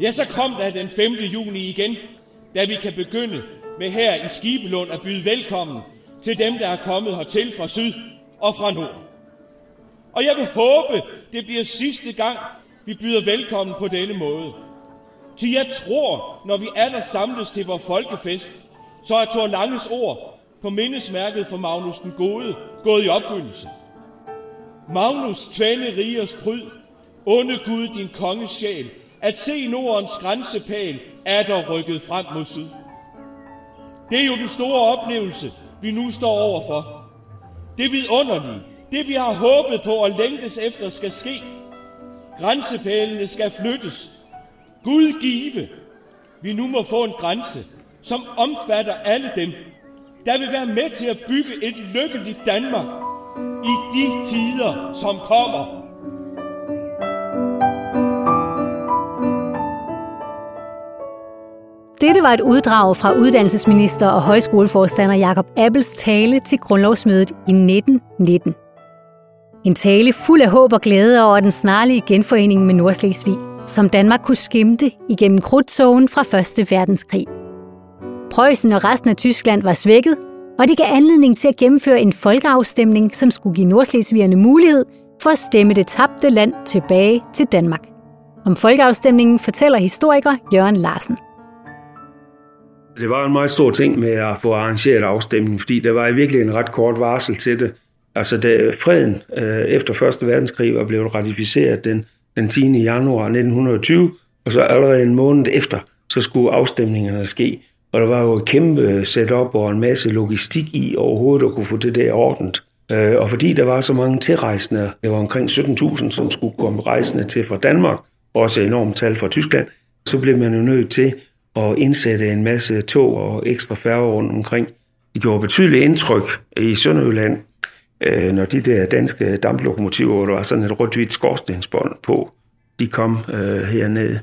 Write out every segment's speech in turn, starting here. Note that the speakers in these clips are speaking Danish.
Ja, så kom der den 5. juni igen, da vi kan begynde med her i Skibelund at byde velkommen til dem, der er kommet hertil fra syd og fra nord. Og jeg vil håbe, det bliver sidste gang, vi byder velkommen på denne måde. Til jeg tror, når vi er der samles til vores folkefest, så er Thor Langes ord på mindesmærket for Magnus den Gode gået i opfyldelse. Magnus, tvænde rigers pryd, onde Gud din konges sjæl, at se Nordens grænsepæl er der rykket frem mod syd. Det er jo den store oplevelse, vi nu står overfor. Det vidunderlige, det vi har håbet på og længtes efter skal ske. Grænsepælene skal flyttes. Gud give, vi nu må få en grænse, som omfatter alle dem, der vil være med til at bygge et lykkeligt Danmark i de tider, som kommer. Dette var et uddrag fra uddannelsesminister og højskoleforstander Jakob Appels tale til grundlovsmødet i 1919. En tale fuld af håb og glæde over den snarlige genforening med Nordslesvig, som Danmark kunne skimte igennem krudtzogen fra 1. verdenskrig. Preussen og resten af Tyskland var svækket, og det gav anledning til at gennemføre en folkeafstemning, som skulle give nordslesvigerne mulighed for at stemme det tabte land tilbage til Danmark. Om folkeafstemningen fortæller historiker Jørgen Larsen. Det var en meget stor ting med at få arrangeret afstemningen, fordi der var i virkelig en ret kort varsel til det. Altså da freden øh, efter 1. verdenskrig var blevet ratificeret den, den 10. januar 1920, og så allerede en måned efter, så skulle afstemningerne ske. Og der var jo et kæmpe setup og en masse logistik i overhovedet at kunne få det der ordnet. Øh, og fordi der var så mange tilrejsende, det var omkring 17.000, som skulle komme rejsende til fra Danmark, også enormt tal fra Tyskland, så blev man jo nødt til og indsætte en masse tog og ekstra færger rundt omkring. Det gjorde betydeligt indtryk i Sønderjylland, øh, når de der danske damplokomotiver, hvor der var sådan et rødt-hvidt skorstensbånd på, de kom øh, hernede.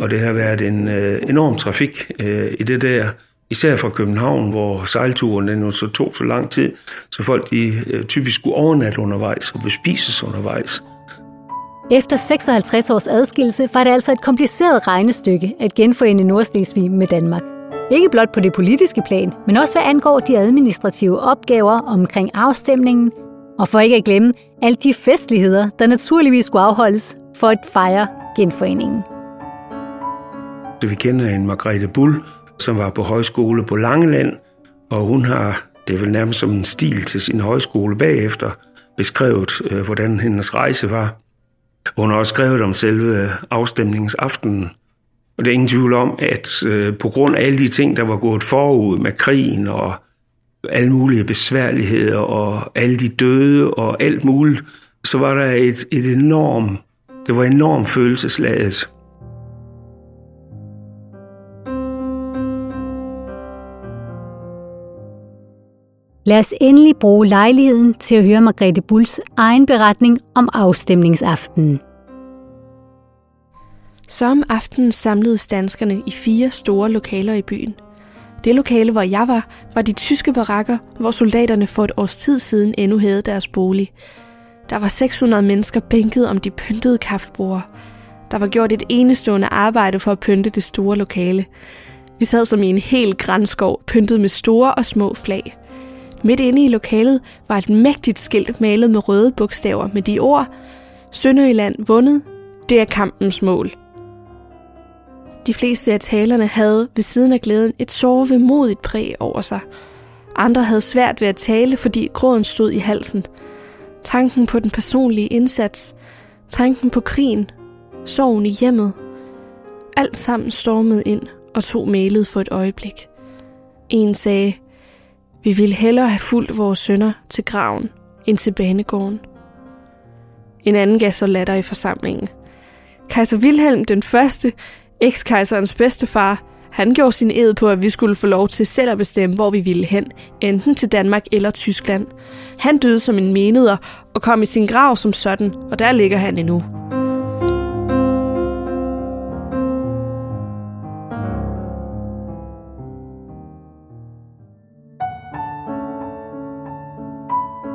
Og det har været en øh, enorm trafik øh, i det der, især fra København, hvor sejlturen den så tog så lang tid, så folk de øh, typisk skulle overnatte undervejs og bespises undervejs. Efter 56 års adskillelse var det altså et kompliceret regnestykke at genforene Nordslesvig med Danmark. Ikke blot på det politiske plan, men også hvad angår de administrative opgaver omkring afstemningen, og for ikke at glemme alle de festligheder, der naturligvis skulle afholdes for at fejre genforeningen. Vi kender en Margrethe Bull, som var på højskole på Langeland, og hun har, det er vel nærmest som en stil til sin højskole bagefter, beskrevet, øh, hvordan hendes rejse var. Hun har også skrevet om selve afstemningsaftenen. Og det er ingen tvivl om, at øh, på grund af alle de ting, der var gået forud med krigen og alle mulige besværligheder og alle de døde og alt muligt, så var der et, et enormt, det var enormt følelsesladet. Lad os endelig bruge lejligheden til at høre Margrethe Bulls egen beretning om afstemningsaftenen. Så om aftenen samledes danskerne i fire store lokaler i byen. Det lokale, hvor jeg var, var de tyske barakker, hvor soldaterne for et års tid siden endnu havde deres bolig. Der var 600 mennesker bænket om de pyntede kaffebord. Der var gjort et enestående arbejde for at pynte det store lokale. Vi sad som i en hel grænskov, pyntet med store og små flag. Midt inde i lokalet var et mægtigt skilt malet med røde bogstaver med de ord Sønderjylland vundet, det er kampens mål. De fleste af talerne havde ved siden af glæden et sovemodigt præg over sig. Andre havde svært ved at tale, fordi gråden stod i halsen. Tanken på den personlige indsats, tanken på krigen, sorgen i hjemmet. Alt sammen stormede ind og tog mailet for et øjeblik. En sagde, vi ville hellere have fulgt vores sønner til graven end til banegården. En anden gav så latter i forsamlingen. Kejser Wilhelm den første, ekskejserens bedstefar, han gjorde sin ed på, at vi skulle få lov til selv at bestemme, hvor vi ville hen, enten til Danmark eller Tyskland. Han døde som en meneder og kom i sin grav som sådan, og der ligger han endnu.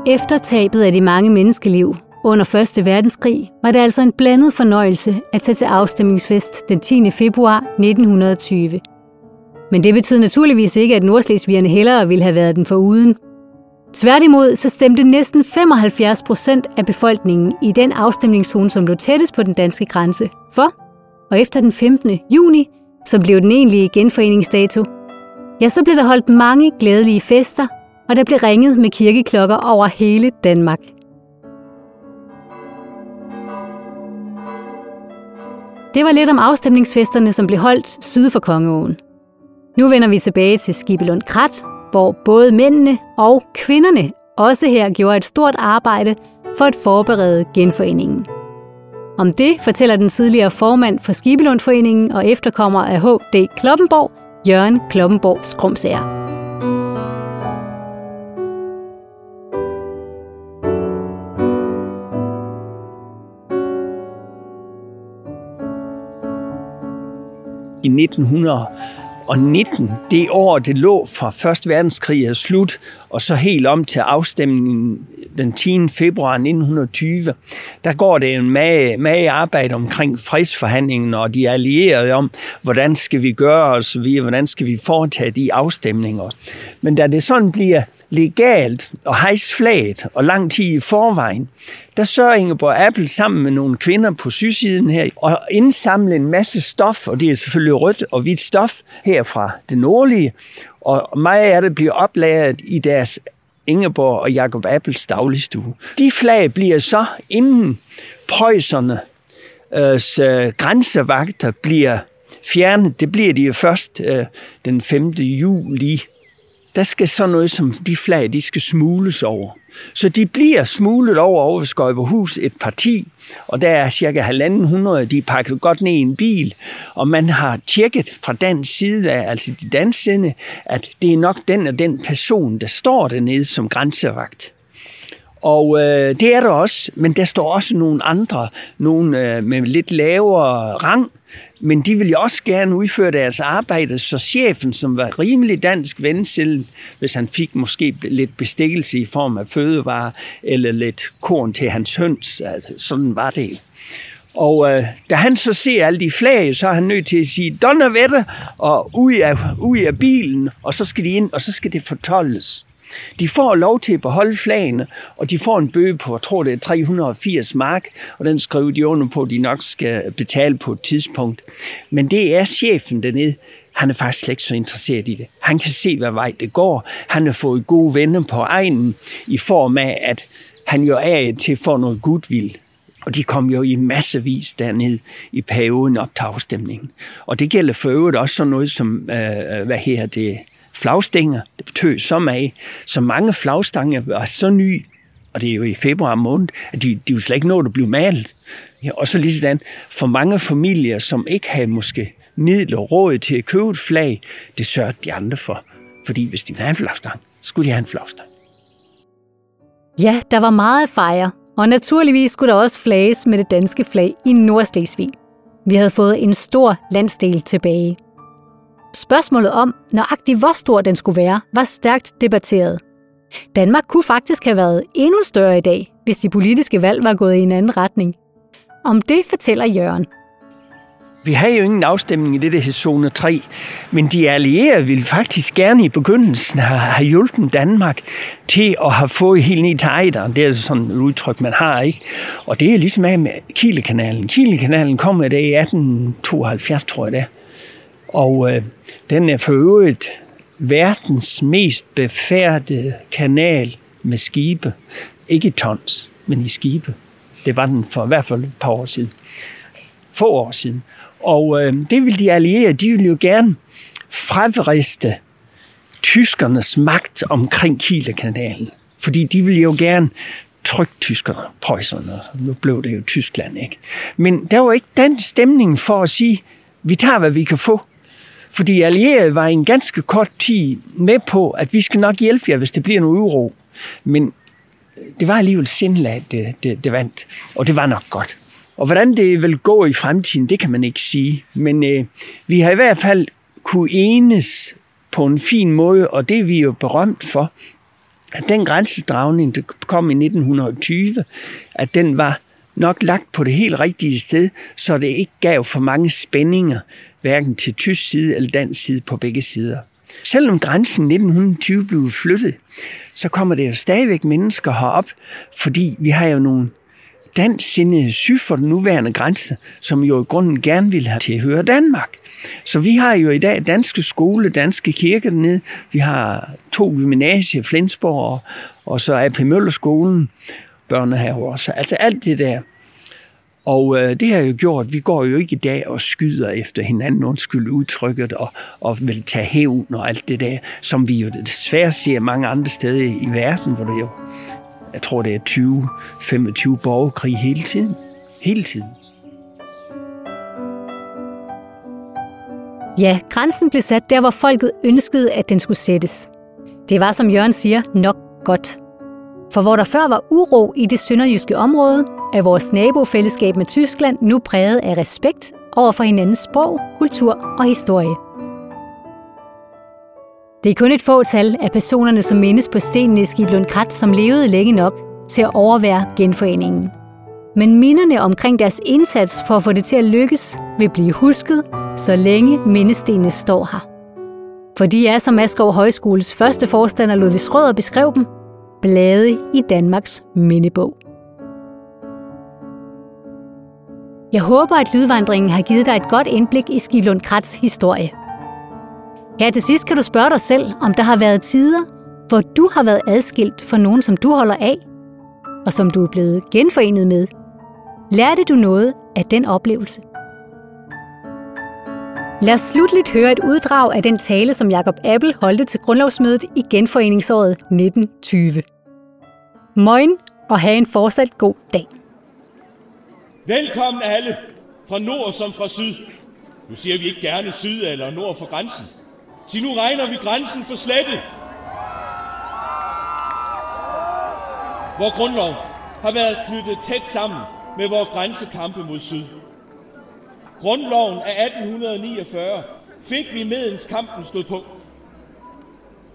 Efter tabet af de mange menneskeliv under 1. verdenskrig var det altså en blandet fornøjelse at tage til afstemningsfest den 10. februar 1920. Men det betød naturligvis ikke, at nordslesvigerne hellere ville have været den for uden. Tværtimod så stemte næsten 75 procent af befolkningen i den afstemningszone, som lå tættest på den danske grænse, for. Og efter den 15. juni, som blev den egentlige genforeningsdato, ja, så blev der holdt mange glædelige fester, og der blev ringet med kirkeklokker over hele Danmark. Det var lidt om afstemningsfesterne, som blev holdt syd for Kongeåen. Nu vender vi tilbage til Skibelund Krat, hvor både mændene og kvinderne også her gjorde et stort arbejde for at forberede genforeningen. Om det fortæller den tidligere formand for Skibelundforeningen og efterkommer af H.D. Kloppenborg, Jørgen Kloppenborg Skrumsager. I 1919, det år, det lå fra 1. verdenskrig er slut, og så helt om til afstemningen den 10. februar 1920, der går det en mage, mage arbejde omkring fredsforhandlingen og de allierede om, hvordan skal vi gøre os, hvordan skal vi foretage de afstemninger. Men da det sådan bliver legalt og hejse flaget og lang tid i forvejen, der sørger Ingeborg Apple sammen med nogle kvinder på sydsiden her og indsamle en masse stof, og det er selvfølgelig rødt og hvidt stof her fra det nordlige, og meget af det bliver oplagret i deres Ingeborg og Jakob Appels dagligstue. De flag bliver så inden prøjserne øh, øh, grænsevagter bliver fjernet. Det bliver de jo først øh, den 5. juli der skal sådan noget som de flag, de skal smules over. Så de bliver smuglet over over Skøjberhus et parti, og der er cirka 1.500, de er pakket godt ned i en bil, og man har tjekket fra den side af, altså de dansende, at det er nok den og den person, der står dernede som grænsevagt. Og øh, det er der også, men der står også nogle andre, nogle øh, med lidt lavere rang, men de vil jo også gerne udføre deres arbejde, så chefen, som var rimelig dansk ven hvis han fik måske lidt bestikkelse i form af fødevarer, eller lidt korn til hans høns, altså, sådan var det. Og øh, da han så ser alle de flag, så er han nødt til at sige, Donnervette, og ud af, ud af bilen, og så skal de ind, og så skal det fortolles. De får lov til at beholde flagene, og de får en bøge på, jeg tror det er 380 mark, og den skriver de under på, at de nok skal betale på et tidspunkt. Men det er chefen dernede, han er faktisk slet ikke så interesseret i det. Han kan se, hvad vej det går. Han har fået gode venner på egnen i form af, at han jo er til at få noget goodwill. Og de kom jo i massevis derned i perioden op til afstemningen. Og det gælder for øvrigt også sådan noget som, øh, hvad her det, flagstænger. Det betød så meget. Så mange flagstænger var så nye, og det er jo i februar måned, at de, de jo slet ikke nået at blive malet. Ja, og så lige sådan, for mange familier, som ikke havde måske midler råd til at købe et flag, det sørgede de andre for. Fordi hvis de ville have en flagstang, skulle de have en flagstang. Ja, der var meget at fejre, og naturligvis skulle der også flages med det danske flag i Nordslesvig. Vi havde fået en stor landsdel tilbage – Spørgsmålet om, nøjagtigt hvor stor den skulle være, var stærkt debatteret. Danmark kunne faktisk have været endnu større i dag, hvis de politiske valg var gået i en anden retning. Om det fortæller Jørgen. Vi har jo ingen afstemning i det der zone 3, men de allierede ville faktisk gerne i begyndelsen have hjulpet Danmark til at have fået helt ned til Ejderen. Det er altså sådan et udtryk, man har, ikke? Og det er ligesom med Kielekanalen. Kielekanalen kom i 1872, tror jeg det er. Og øh, den er for øvrigt verdens mest befærdede kanal med skibe. Ikke tons, men i skibe. Det var den for i hvert fald et par år siden. Få år siden. Og øh, det vil de allierede, de vil jo gerne fravriste tyskernes magt omkring Kielekanalen. Fordi de vil jo gerne trykke tyskerne, prøjserne. Nu blev det jo Tyskland, ikke? Men der var ikke den stemning for at sige, vi tager, hvad vi kan få. Fordi allierede var i en ganske kort tid med på, at vi skal nok hjælpe jer, hvis det bliver noget uro. Men øh, det var alligevel sindlag, det, øh, det, det vandt. Og det var nok godt. Og hvordan det vil gå i fremtiden, det kan man ikke sige. Men øh, vi har i hvert fald kunne enes på en fin måde, og det er vi jo berømt for, at den grænsedragning, der kom i 1920, at den var nok lagt på det helt rigtige sted, så det ikke gav for mange spændinger, hverken til tysk side eller dansk side på begge sider. Selvom grænsen 1920 blev flyttet, så kommer der jo stadigvæk mennesker herop, fordi vi har jo nogle dansksindede syd for den nuværende grænse, som jo i grunden gerne vil have til at høre Danmark. Så vi har jo i dag danske skole, danske kirke dernede. Vi har to gymnasier, Flensborg og, og så AP Møllerskolen, børnehaver også. Altså alt det der. Og øh, det har jo gjort, at vi går jo ikke i dag og skyder efter hinanden, undskyld udtrykket, og, og vil tage hævn og alt det der, som vi jo desværre ser mange andre steder i verden, hvor det jo, jeg tror det er 20-25 borgerkrig hele tiden. Hele tiden. Ja, grænsen blev sat der, hvor folket ønskede, at den skulle sættes. Det var, som Jørgen siger, nok godt. For hvor der før var uro i det sønderjyske område, er vores nabofællesskab med Tyskland nu præget af respekt over for hinandens sprog, kultur og historie. Det er kun et fåtal af personerne, som mindes på stenene i Skiblund Krat, som levede længe nok til at overvære genforeningen. Men minderne omkring deres indsats for at få det til at lykkes, vil blive husket, så længe mindestenene står her. For de er, som Askov Højskoles første forstander Ludvig Schrøder beskrev dem, blade i Danmarks mindebog. Jeg håber, at lydvandringen har givet dig et godt indblik i Skivlund Krats historie. Her til sidst kan du spørge dig selv, om der har været tider, hvor du har været adskilt fra nogen, som du holder af, og som du er blevet genforenet med. Lærte du noget af den oplevelse? Lad os slutligt høre et uddrag af den tale, som Jakob Appel holdte til grundlovsmødet i genforeningsåret 1920. Moin og have en fortsat god dag. Velkommen alle, fra nord som fra syd. Nu siger vi ikke gerne syd eller nord for grænsen. Så nu regner vi grænsen for slettet. Vores grundlov har været knyttet tæt sammen med vores grænsekampe mod syd. Grundloven af 1849 fik vi medens kampen stod på.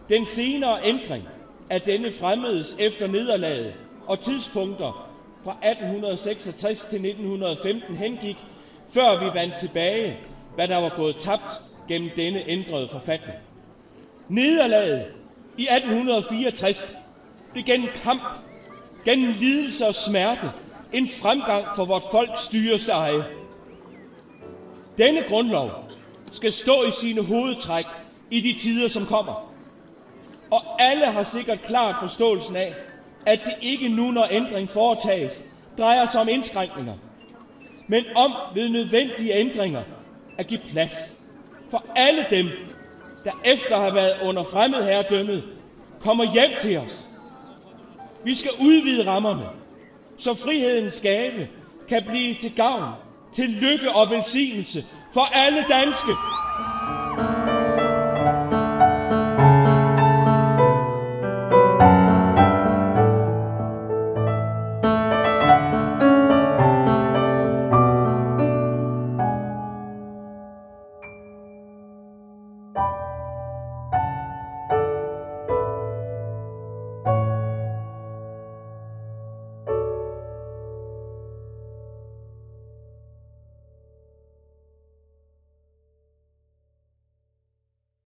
Den senere ændring af denne fremmedes efter nederlaget og tidspunkter fra 1866 til 1915 hengik, før vi vandt tilbage, hvad der var gået tabt gennem denne ændrede forfatning. Nederlaget i 1864 blev gennem kamp, gennem lidelse og smerte, en fremgang for vort folks styreste eje. Denne grundlov skal stå i sine hovedtræk i de tider, som kommer. Og alle har sikkert klart forståelsen af, at det ikke nu, når ændring foretages, drejer sig om indskrænkninger, men om ved nødvendige ændringer at give plads for alle dem, der efter har været under fremmed herredømmet, kommer hjem til os. Vi skal udvide rammerne, så frihedens gave kan blive til gavn, til lykke og velsignelse for alle danske